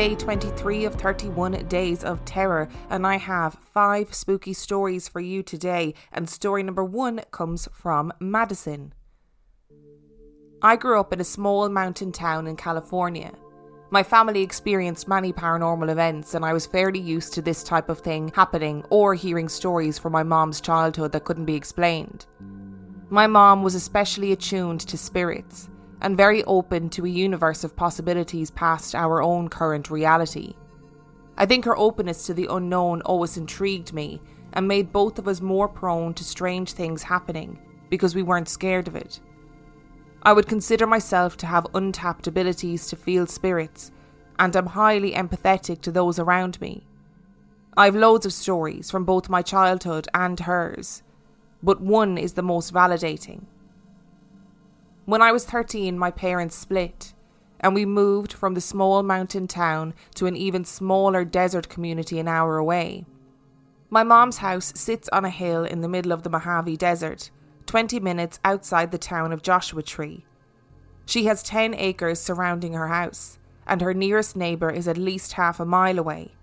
day 23 of 31 Days of Terror. And I have five spooky stories for you today. And story number one comes from Maddison. I grew up in a small mountain town in California. My family experienced many paranormal events, and I was fairly used to this type of thing happening or hearing stories from my mom's childhood that couldn't be explained. My mom was especially attuned to spirits and very open to a universe of possibilities past our own current reality. I think her openness to the unknown always intrigued me and made both of us more prone to strange things happening because we weren't scared of it. I would consider myself to have untapped abilities to feel spirits, and am highly empathetic to those around me. I've loads of stories from both my childhood and hers, but one is the most validating. When I was 13, my parents split, and we moved from the small mountain town to an even smaller desert community an hour away. My mom's house sits on a hill in the middle of the Mojave Desert, 20 minutes outside the town of Joshua Tree. She has 10 acres surrounding her house, and her nearest neighbour is at least half a mile away.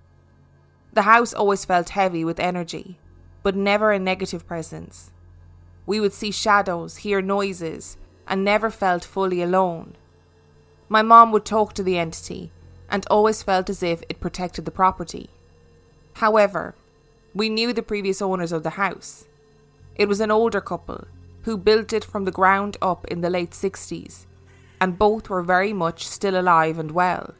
The house always felt heavy with energy, but never a negative presence. We would see shadows, hear noises, and never felt fully alone. My mom would talk to the entity and always felt as if it protected the property. However, we knew the previous owners of the house. It was an older couple who built it from the ground up in the late 60s, and both were very much still alive and well.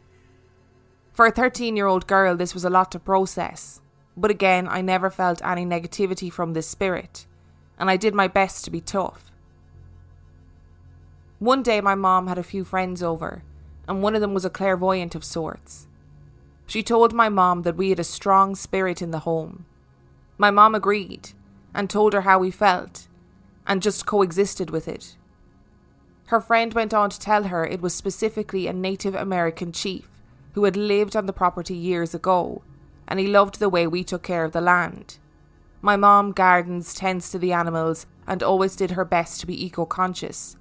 For a 13 year old girl, this was a lot to process, but again, I never felt any negativity from this spirit, and I did my best to be tough. One day, my mom had a few friends over, and one of them was a clairvoyant of sorts. She told my mom that we had a strong spirit in the home. My mom agreed and told her how we felt and just coexisted with it. Her friend went on to tell her it was specifically a Native American chief who had lived on the property years ago, and he loved the way we took care of the land. My mom gardens, tends to the animals, and always did her best to be eco conscious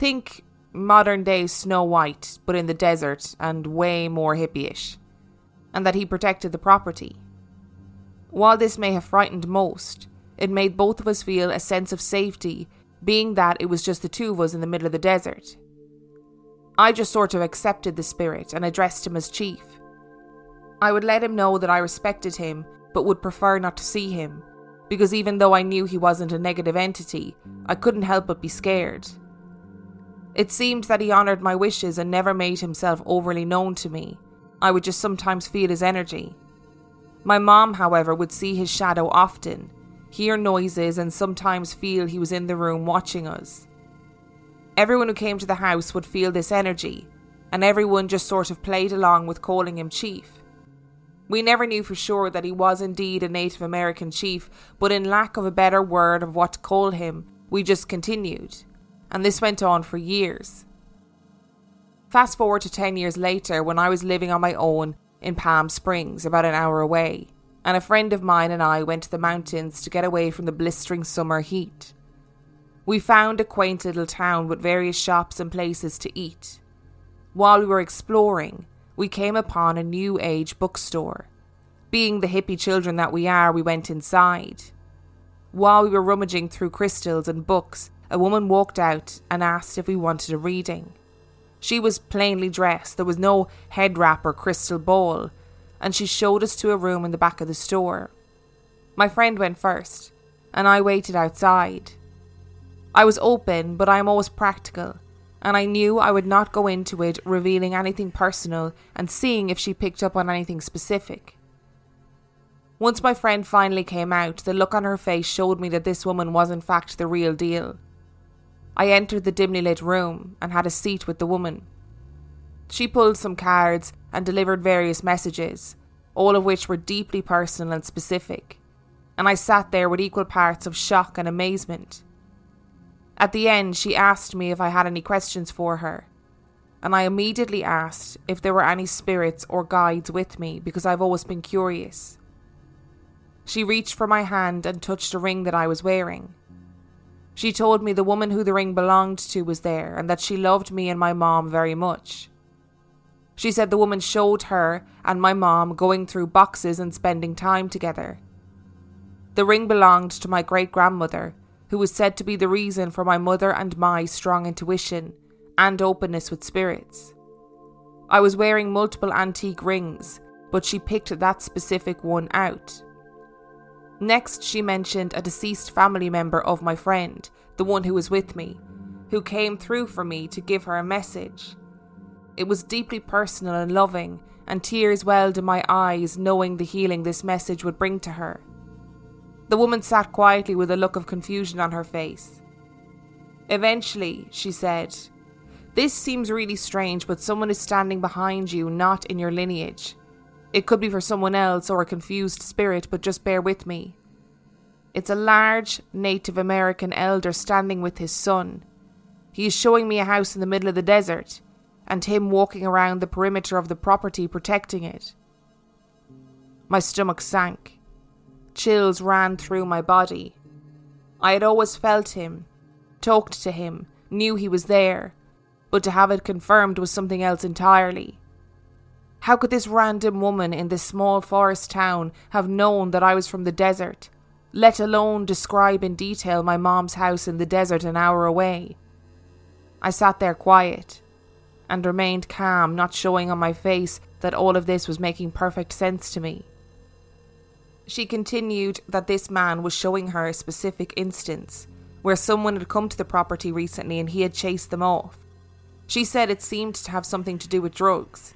Think modern day Snow White, but in the desert and way more hippie-ish. And that he protected the property. While this may have frightened most, it made both of us feel a sense of safety, being that it was just the two of us in the middle of the desert. I just sort of accepted the spirit and addressed him as chief. I would let him know that I respected him, but would prefer not to see him, because even though I knew he wasn't a negative entity, I couldn't help but be scared. It seemed that he honoured my wishes and never made himself overly known to me. I would just sometimes feel his energy. My mom, however, would see his shadow often, hear noises, and sometimes feel he was in the room watching us. Everyone who came to the house would feel this energy, and everyone just sort of played along with calling him chief. We never knew for sure that he was indeed a Native American chief, but in lack of a better word of what to call him, we just continued and this went on for years. Fast forward to 10 years later when I was living on my own in Palm Springs, about an hour away, and a friend of mine and I went to the mountains to get away from the blistering summer heat. We found a quaint little town with various shops and places to eat. While we were exploring, we came upon a new age bookstore. Being the hippie children that we are, we went inside. While we were rummaging through crystals and books, a woman walked out and asked if we wanted a reading. She was plainly dressed, there was no head wrap or crystal ball, and she showed us to a room in the back of the store. My friend went first, and I waited outside. I was open, but I am always practical, and I knew I would not go into it revealing anything personal and seeing if she picked up on anything specific. Once my friend finally came out, the look on her face showed me that this woman was in fact the real deal. I entered the dimly lit room and had a seat with the woman. She pulled some cards and delivered various messages, all of which were deeply personal and specific, and I sat there with equal parts of shock and amazement. At the end, she asked me if I had any questions for her, and I immediately asked if there were any spirits or guides with me because I've always been curious. She reached for my hand and touched a ring that I was wearing. She told me the woman who the ring belonged to was there and that she loved me and my mom very much. She said the woman showed her and my mom going through boxes and spending time together. The ring belonged to my great grandmother, who was said to be the reason for my mother and my strong intuition and openness with spirits. I was wearing multiple antique rings, but she picked that specific one out. Next, she mentioned a deceased family member of my friend, the one who was with me, who came through for me to give her a message. It was deeply personal and loving, and tears welled in my eyes knowing the healing this message would bring to her. The woman sat quietly with a look of confusion on her face. Eventually, she said, This seems really strange, but someone is standing behind you, not in your lineage. It could be for someone else or a confused spirit, but just bear with me. It's a large Native American elder standing with his son. He is showing me a house in the middle of the desert, and him walking around the perimeter of the property protecting it. My stomach sank. Chills ran through my body. I had always felt him, talked to him, knew he was there, but to have it confirmed was something else entirely. How could this random woman in this small forest town have known that I was from the desert, let alone describe in detail my mom's house in the desert an hour away? I sat there quiet and remained calm, not showing on my face that all of this was making perfect sense to me. She continued that this man was showing her a specific instance where someone had come to the property recently and he had chased them off. She said it seemed to have something to do with drugs.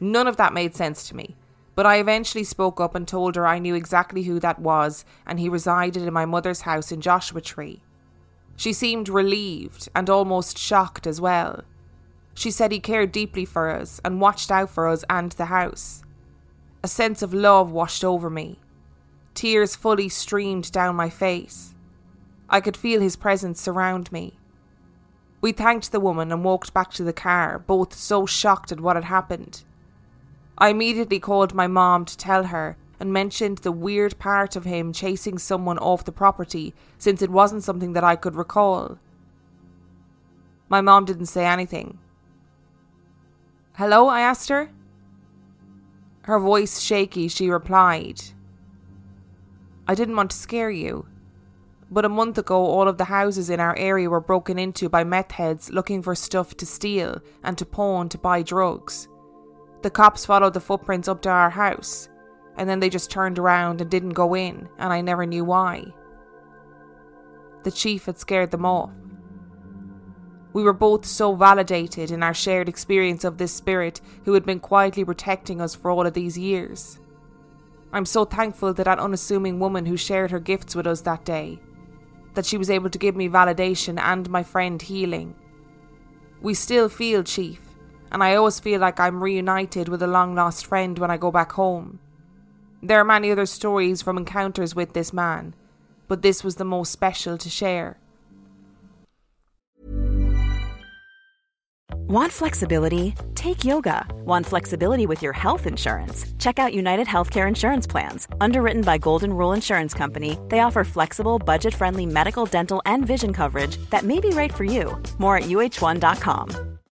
None of that made sense to me, but I eventually spoke up and told her I knew exactly who that was and he resided in my mother's house in Joshua Tree. She seemed relieved and almost shocked as well. She said he cared deeply for us and watched out for us and the house. A sense of love washed over me. Tears fully streamed down my face. I could feel his presence surround me. We thanked the woman and walked back to the car, both so shocked at what had happened. I immediately called my mom to tell her and mentioned the weird part of him chasing someone off the property since it wasn't something that I could recall. My mom didn't say anything. Hello? I asked her. Her voice shaky, she replied, I didn't want to scare you. But a month ago, all of the houses in our area were broken into by meth heads looking for stuff to steal and to pawn to buy drugs. The cops followed the footprints up to our house, and then they just turned around and didn't go in, and I never knew why. The chief had scared them off. We were both so validated in our shared experience of this spirit who had been quietly protecting us for all of these years. I'm so thankful to that unassuming woman who shared her gifts with us that day, that she was able to give me validation and my friend healing. We still feel, Chief, and I always feel like I'm reunited with a long lost friend when I go back home. There are many other stories from encounters with this man, but this was the most special to share. Want flexibility? Take yoga. Want flexibility with your health insurance? Check out United Healthcare Insurance Plans. Underwritten by Golden Rule Insurance Company, they offer flexible, budget friendly medical, dental, and vision coverage that may be right for you. More at uhone.com.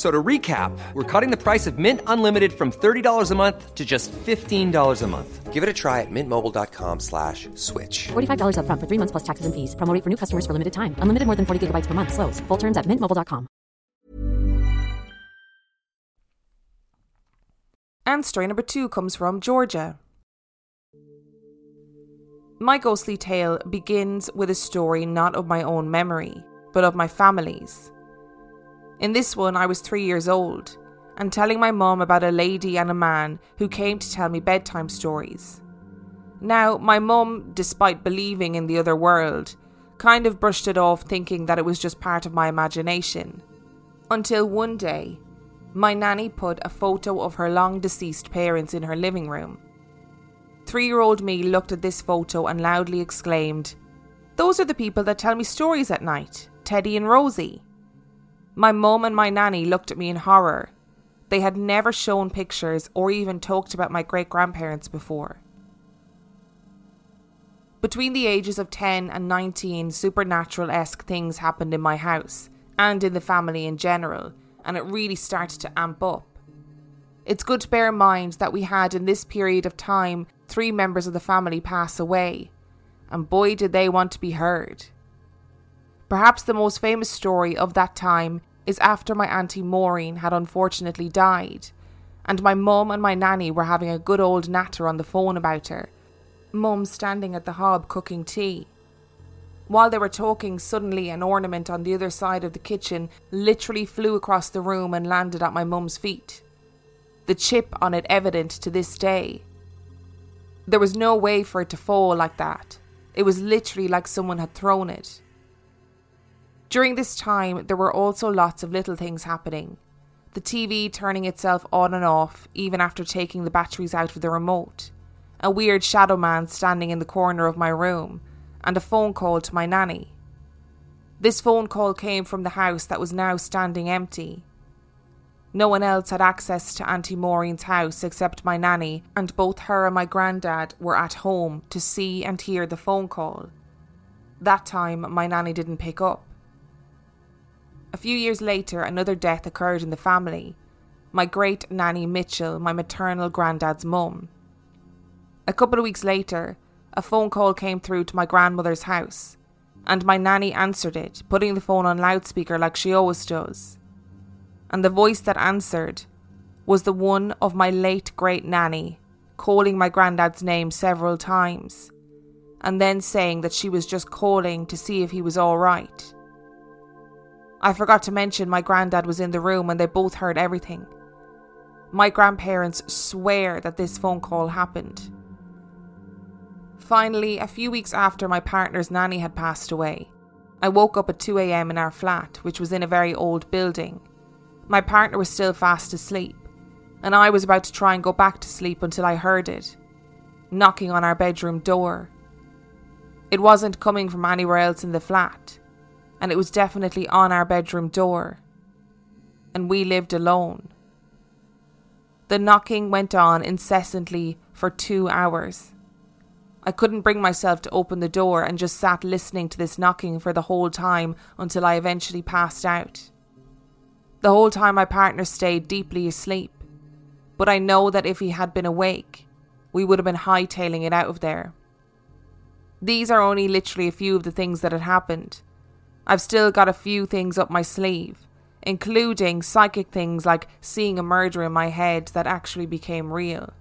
So to recap, we're cutting the price of Mint Unlimited from $30 a month to just $15 a month. Give it a try at mintmobile.com slash switch. $45 up front for three months plus taxes and fees. Promo rate for new customers for limited time. Unlimited more than 40 gigabytes per month. Slows. Full terms at mintmobile.com. And story number two comes from Georgia. My ghostly tale begins with a story not of my own memory, but of my family's. In this one, I was three years old and telling my mum about a lady and a man who came to tell me bedtime stories. Now, my mum, despite believing in the other world, kind of brushed it off thinking that it was just part of my imagination. Until one day, my nanny put a photo of her long deceased parents in her living room. Three year old me looked at this photo and loudly exclaimed, Those are the people that tell me stories at night Teddy and Rosie. My mum and my nanny looked at me in horror. They had never shown pictures or even talked about my great grandparents before. Between the ages of 10 and 19, supernatural esque things happened in my house and in the family in general, and it really started to amp up. It's good to bear in mind that we had in this period of time three members of the family pass away, and boy did they want to be heard. Perhaps the most famous story of that time is after my Auntie Maureen had unfortunately died, and my mum and my nanny were having a good old natter on the phone about her, mum standing at the hob cooking tea. While they were talking, suddenly an ornament on the other side of the kitchen literally flew across the room and landed at my mum's feet. The chip on it evident to this day. There was no way for it to fall like that. It was literally like someone had thrown it. During this time, there were also lots of little things happening. The TV turning itself on and off, even after taking the batteries out of the remote. A weird shadow man standing in the corner of my room, and a phone call to my nanny. This phone call came from the house that was now standing empty. No one else had access to Auntie Maureen's house except my nanny, and both her and my granddad were at home to see and hear the phone call. That time, my nanny didn't pick up. A few years later, another death occurred in the family. My great nanny Mitchell, my maternal granddad's mum. A couple of weeks later, a phone call came through to my grandmother's house, and my nanny answered it, putting the phone on loudspeaker like she always does and the voice that answered was the one of my late great nanny, calling my granddad's name several times, and then saying that she was just calling to see if he was all right. I forgot to mention my granddad was in the room and they both heard everything. My grandparents swear that this phone call happened. Finally, a few weeks after my partner's nanny had passed away, I woke up at 2am in our flat, which was in a very old building, my partner was still fast asleep, and I was about to try and go back to sleep until I heard it knocking on our bedroom door. It wasn't coming from anywhere else in the flat, and it was definitely on our bedroom door. And we lived alone. The knocking went on incessantly for two hours. I couldn't bring myself to open the door and just sat listening to this knocking for the whole time until I eventually passed out. The whole time my partner stayed deeply asleep, but I know that if he had been awake, we would have been hightailing it out of there. These are only literally a few of the things that had happened. I've still got a few things up my sleeve, including psychic things like seeing a murder in my head that actually became real.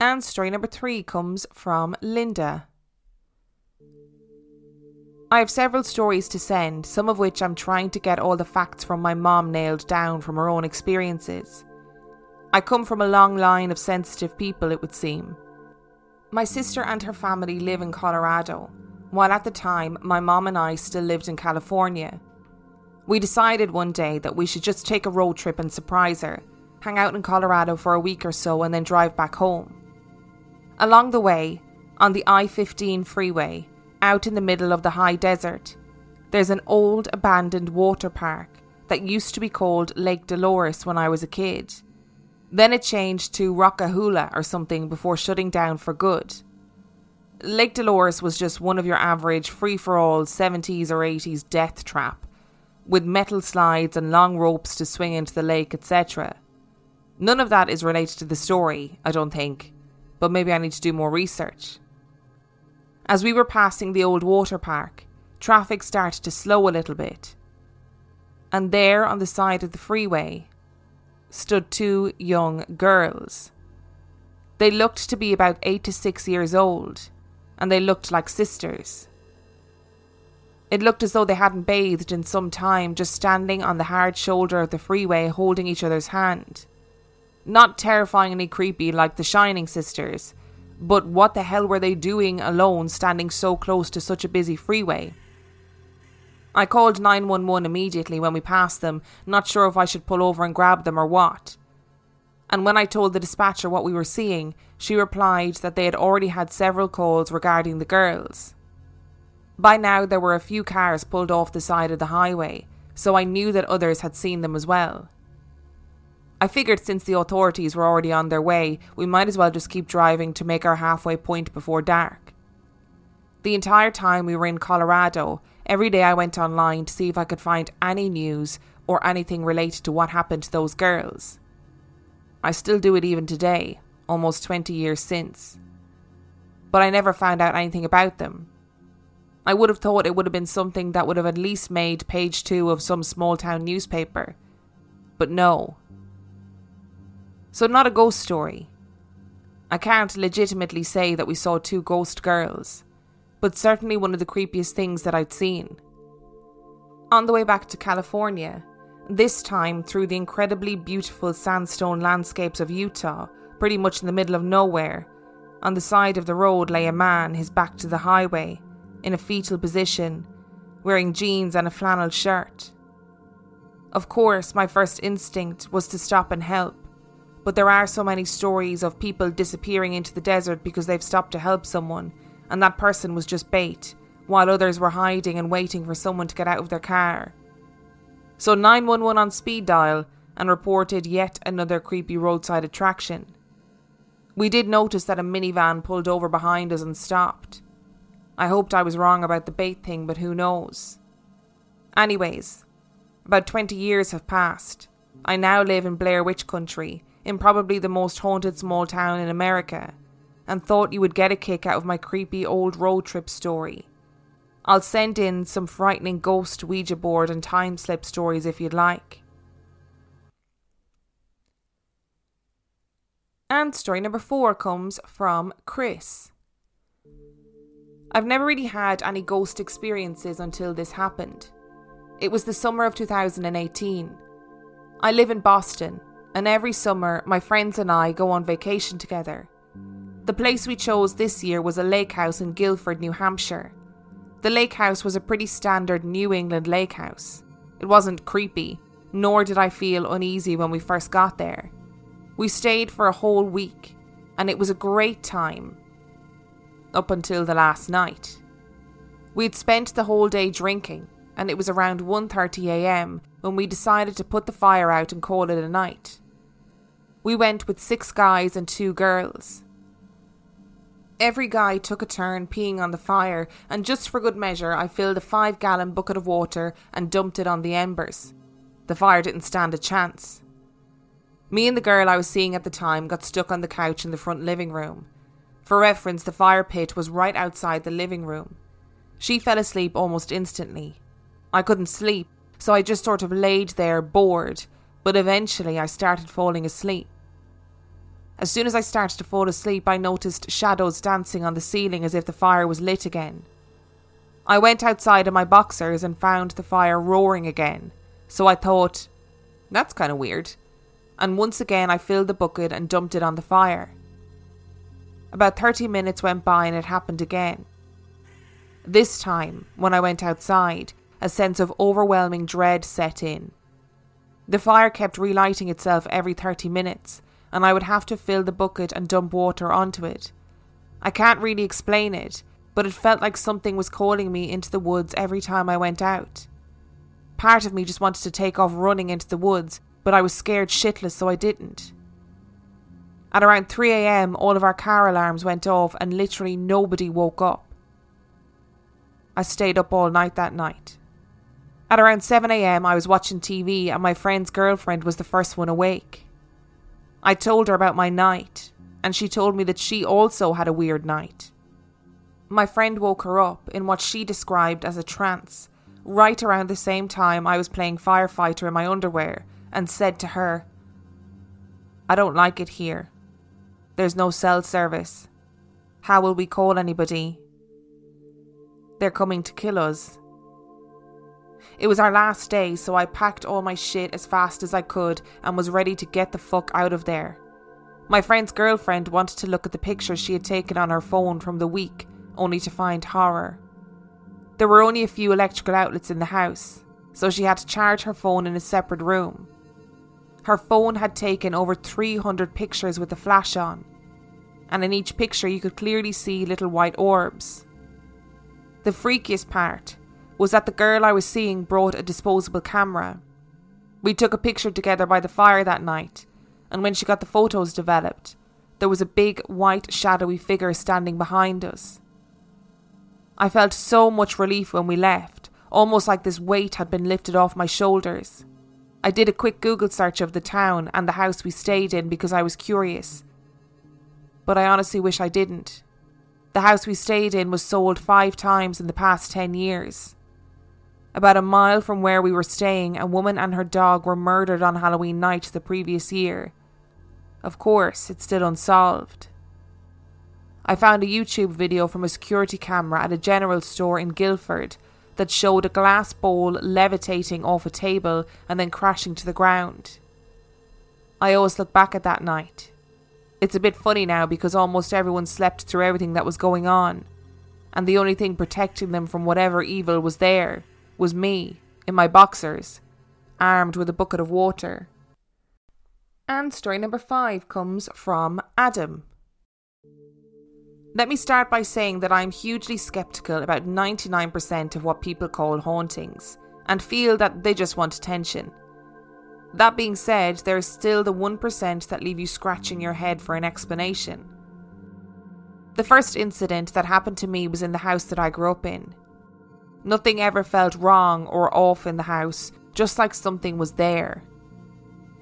And story number three comes from Lynda. I have several stories to send, some of which I'm trying to get all the facts from my mom nailed down from her own experiences. I come from a long line of sensitive people, it would seem. My sister and her family live in Colorado, while at the time my mom and I still lived in California. We decided one day that we should just take a road trip and surprise her, hang out in Colorado for a week or so, and then drive back home. Along the way, on the I 15 freeway, out in the middle of the high desert. There's an old abandoned water park that used to be called Lake Dolores when I was a kid. Then it changed to Rock-A-Hoola or something before shutting down for good. Lake Dolores was just one of your average free for all 70s or 80s death trap, with metal slides and long ropes to swing into the lake, etc. None of that is related to the story, I don't think, but maybe I need to do more research. As we were passing the old water park, traffic started to slow a little bit. And there on the side of the freeway stood two young girls. They looked to be about eight to six years old, and they looked like sisters. It looked as though they hadn't bathed in some time, just standing on the hard shoulder of the freeway holding each other's hand. Not terrifyingly creepy like the Shining Sisters, but what the hell were they doing alone standing so close to such a busy freeway? I called 911 immediately when we passed them, not sure if I should pull over and grab them or what. And when I told the dispatcher what we were seeing, she replied that they had already had several calls regarding the girls. By now, there were a few cars pulled off the side of the highway, so I knew that others had seen them as well. I figured since the authorities were already on their way, we might as well just keep driving to make our halfway point before dark. The entire time we were in Colorado, every day I went online to see if I could find any news or anything related to what happened to those girls. I still do it even today, almost 20 years since. But I never found out anything about them. I would have thought it would have been something that would have at least made page two of some small town newspaper. But no, so, not a ghost story. I can't legitimately say that we saw two ghost girls, but certainly one of the creepiest things that I'd seen. On the way back to California, this time through the incredibly beautiful sandstone landscapes of Utah, pretty much in the middle of nowhere, on the side of the road lay a man, his back to the highway, in a fetal position, wearing jeans and a flannel shirt. Of course, my first instinct was to stop and help, but there are so many stories of people disappearing into the desert because they've stopped to help someone, and that person was just bait, while others were hiding and waiting for someone to get out of their car. So 911 on speed dial and reported yet another creepy roadside attraction. We did notice that a minivan pulled over behind us and stopped. I hoped I was wrong about the bait thing, but who knows? Anyways, about 20 years have passed. I now live in Blair Witch Country in probably the most haunted small town in America, and thought you would get a kick out of my creepy old road trip story. I'll send in some frightening ghost Ouija board and time slip stories if you'd like. And story number four comes from Chris. I've never really had any ghost experiences until this happened. It was the summer of 2018. I live in Boston, and every summer my friends and I go on vacation together. The place we chose this year was a lake house in Gilford, New Hampshire. The lake house was a pretty standard New England lake house. It wasn't creepy, nor did I feel uneasy when we first got there. We stayed for a whole week, and it was a great time. Up until the last night. We'd spent the whole day drinking, and it was around 1:30 a.m. when we decided to put the fire out and call it a night. We went with six guys and two girls. Every guy took a turn peeing on the fire, and just for good measure, I filled a five gallon bucket of water and dumped it on the embers. The fire didn't stand a chance. Me and the girl I was seeing at the time got stuck on the couch in the front living room. For reference, the fire pit was right outside the living room. She fell asleep almost instantly. I couldn't sleep, so I just sort of laid there bored, but eventually I started falling asleep. As soon as I started to fall asleep, I noticed shadows dancing on the ceiling as if the fire was lit again. I went outside in my boxers and found the fire roaring again, so I thought, that's kind of weird. And once again, I filled the bucket and dumped it on the fire. About 30 minutes went by and it happened again. This time, when I went outside, a sense of overwhelming dread set in. The fire kept relighting itself every 30 minutes, and I would have to fill the bucket and dump water onto it. I can't really explain it, but it felt like something was calling me into the woods every time I went out. Part of me just wanted to take off running into the woods, but I was scared shitless, so I didn't. At around 3am, all of our car alarms went off and literally nobody woke up. I stayed up all night that night. At around 7am, I was watching TV and my friend's girlfriend was the first one awake. I told her about my night, and she told me that she also had a weird night. My friend woke her up in what she described as a trance, right around the same time I was playing firefighter in my underwear, and said to her, I don't like it here. There's no cell service. How will we call anybody? They're coming to kill us. It was our last day, so I packed all my shit as fast as I could and was ready to get the fuck out of there. My friend's girlfriend wanted to look at the pictures she had taken on her phone from the week, only to find horror. There were only a few electrical outlets in the house, so she had to charge her phone in a separate room. Her phone had taken over 300 pictures with the flash on, and in each picture you could clearly see little white orbs. The freakiest part was that the girl I was seeing brought a disposable camera. We took a picture together by the fire that night, and when she got the photos developed, there was a big white shadowy figure standing behind us. I felt so much relief when we left, almost like this weight had been lifted off my shoulders. I did a quick Google search of the town and the house we stayed in because I was curious. But I honestly wish I didn't. The house we stayed in was sold five times in the past 10 years. About a mile from where we were staying, a woman and her dog were murdered on Halloween night the previous year. Of course, it's still unsolved. I found a YouTube video from a security camera at a general store in Gilford that showed a glass bowl levitating off a table and then crashing to the ground. I always look back at that night. It's a bit funny now because almost everyone slept through everything that was going on, and the only thing protecting them from whatever evil was there was me, in my boxers, armed with a bucket of water. And story number five comes from Adam. Let me start by saying that I'm hugely skeptical about 99% of what people call hauntings and feel that they just want attention. That being said, there is still the 1% that leave you scratching your head for an explanation. The first incident that happened to me was in the house that I grew up in. Nothing ever felt wrong or off in the house, just like something was there.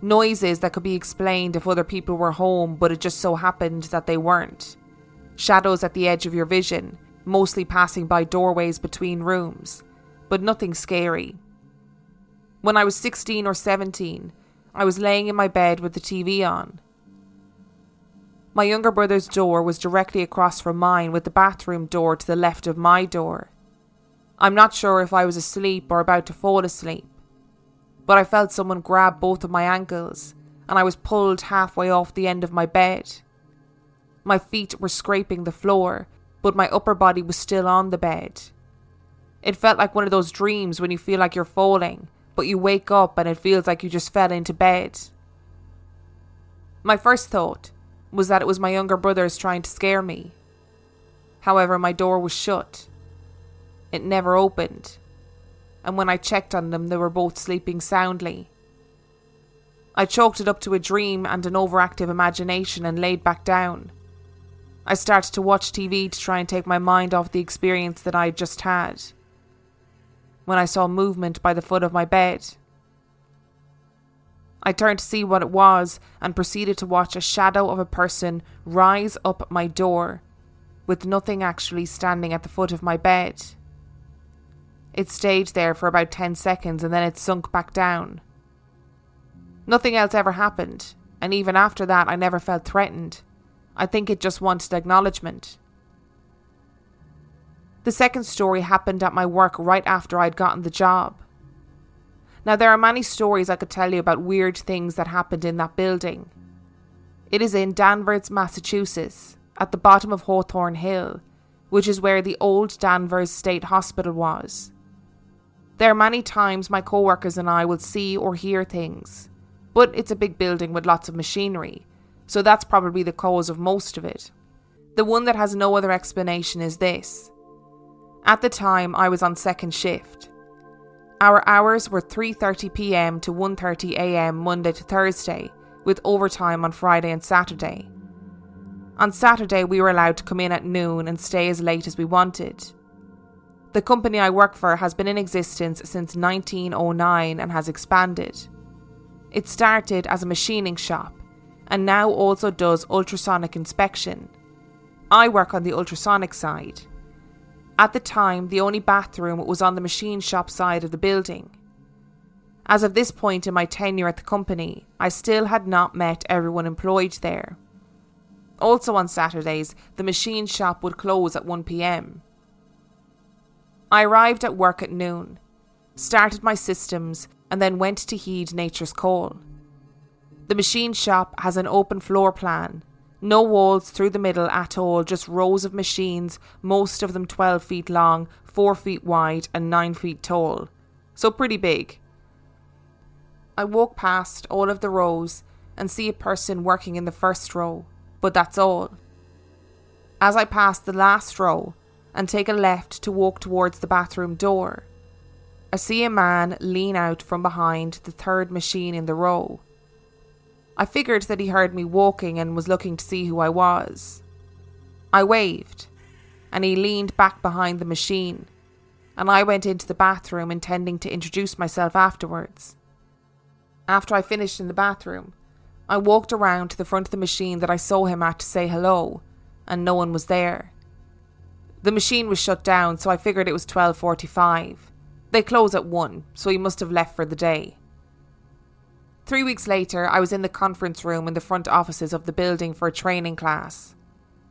Noises that could be explained if other people were home, but it just so happened that they weren't. Shadows at the edge of your vision, mostly passing by doorways between rooms, but nothing scary. When I was 16 or 17, I was laying in my bed with the TV on. My younger brother's door was directly across from mine, with the bathroom door to the left of my door. I'm not sure if I was asleep or about to fall asleep, but I felt someone grab both of my ankles and I was pulled halfway off the end of my bed. My feet were scraping the floor, but my upper body was still on the bed. It felt like one of those dreams when you feel like you're falling, but you wake up and it feels like you just fell into bed. My first thought was that it was my younger brothers trying to scare me. However, my door was shut it never opened, and when I checked on them, they were both sleeping soundly. I chalked it up to a dream and an overactive imagination and laid back down. I started to watch TV to try and take my mind off the experience that I had just had. When I saw movement by the foot of my bed, I turned to see what it was and proceeded to watch a shadow of a person rise up my door, with nothing actually standing at the foot of my bed. It stayed there for about 10 seconds and then it sunk back down. Nothing else ever happened, and even after that, I never felt threatened. I think it just wanted acknowledgement. The second story happened at my work right after I'd gotten the job. Now, there are many stories I could tell you about weird things that happened in that building. It is in Danvers, Massachusetts, at the bottom of Hathorne Hill, which is where the old Danvers State Hospital was. There are many times my co workers and I will see or hear things, but it's a big building with lots of machinery, so that's probably the cause of most of it. The one that has no other explanation is this. At the time, I was on second shift. Our hours were 3:30 p.m. to 1:30 a.m. Monday to Thursday, with overtime on Friday and Saturday. On Saturday, we were allowed to come in at noon and stay as late as we wanted. The company I work for has been in existence since 1909 and has expanded. It started as a machining shop and now also does ultrasonic inspection. I work on the ultrasonic side. At the time, the only bathroom was on the machine shop side of the building. As of this point in my tenure at the company, I still had not met everyone employed there. Also on Saturdays, the machine shop would close at 1pm. I arrived at work at noon, started my systems, and then went to heed nature's call. The machine shop has an open floor plan, no walls through the middle at all, just rows of machines, most of them 12 feet long, 4 feet wide, and 9 feet tall. So pretty big. I walk past all of the rows and see a person working in the first row, but that's all. As I pass the last row and take a left to walk towards the bathroom door, I see a man lean out from behind the third machine in the row. I figured that he heard me walking and was looking to see who I was. I waved, and he leaned back behind the machine, and I went into the bathroom intending to introduce myself afterwards. After I finished in the bathroom, I walked around to the front of the machine that I saw him at to say hello, and no one was there. The machine was shut down, so I figured it was 12:45. They close at 1, so he must have left for the day. Three weeks later, I was in the conference room in the front offices of the building for a training class.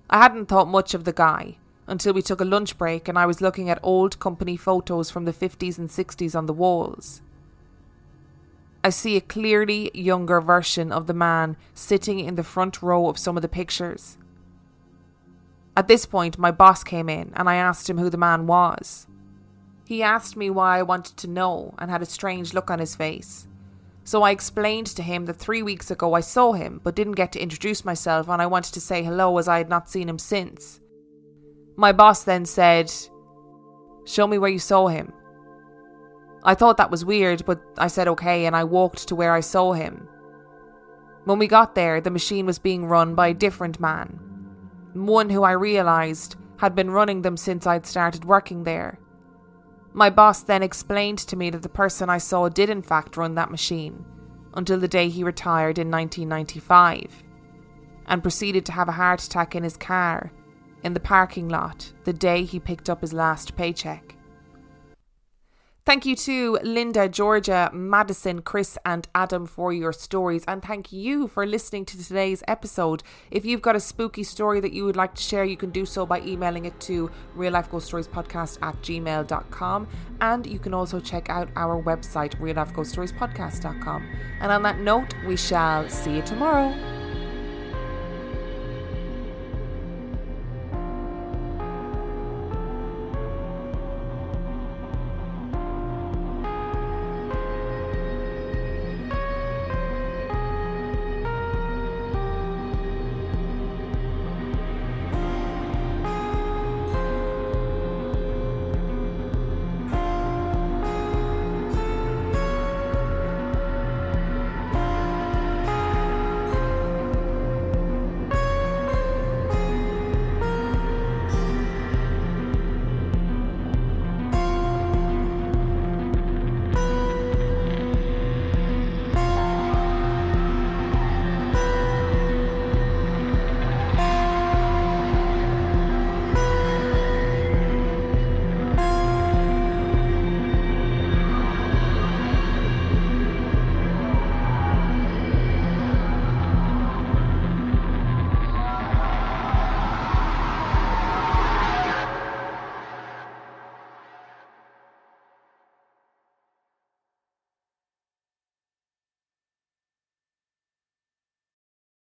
I hadn't thought much of the guy until we took a lunch break and I was looking at old company photos from the 50s and 60s on the walls. I see a clearly younger version of the man sitting in the front row of some of the pictures. At this point, my boss came in and I asked him who the man was. He asked me why I wanted to know and had a strange look on his face. So I explained to him that three weeks ago I saw him but didn't get to introduce myself and I wanted to say hello as I had not seen him since. My boss then said, Show me where you saw him. I thought that was weird, but I said okay and I walked to where I saw him. When we got there, the machine was being run by a different man. One who I realised had been running them since I'd started working there. My boss then explained to me that the person I saw did in fact run that machine until the day he retired in 1995 and proceeded to have a heart attack in his car in the parking lot the day he picked up his last paycheck. Thank you to Lynda, Georgia, Maddison, Chris, and Adam for your stories. And thank you for listening to today's episode. If you've got a spooky story that you would like to share, you can do so by emailing it to real life ghost stories podcast at gmail.com. And you can also check out our website, real life ghost stories podcast.com. And on that note, we shall see you tomorrow.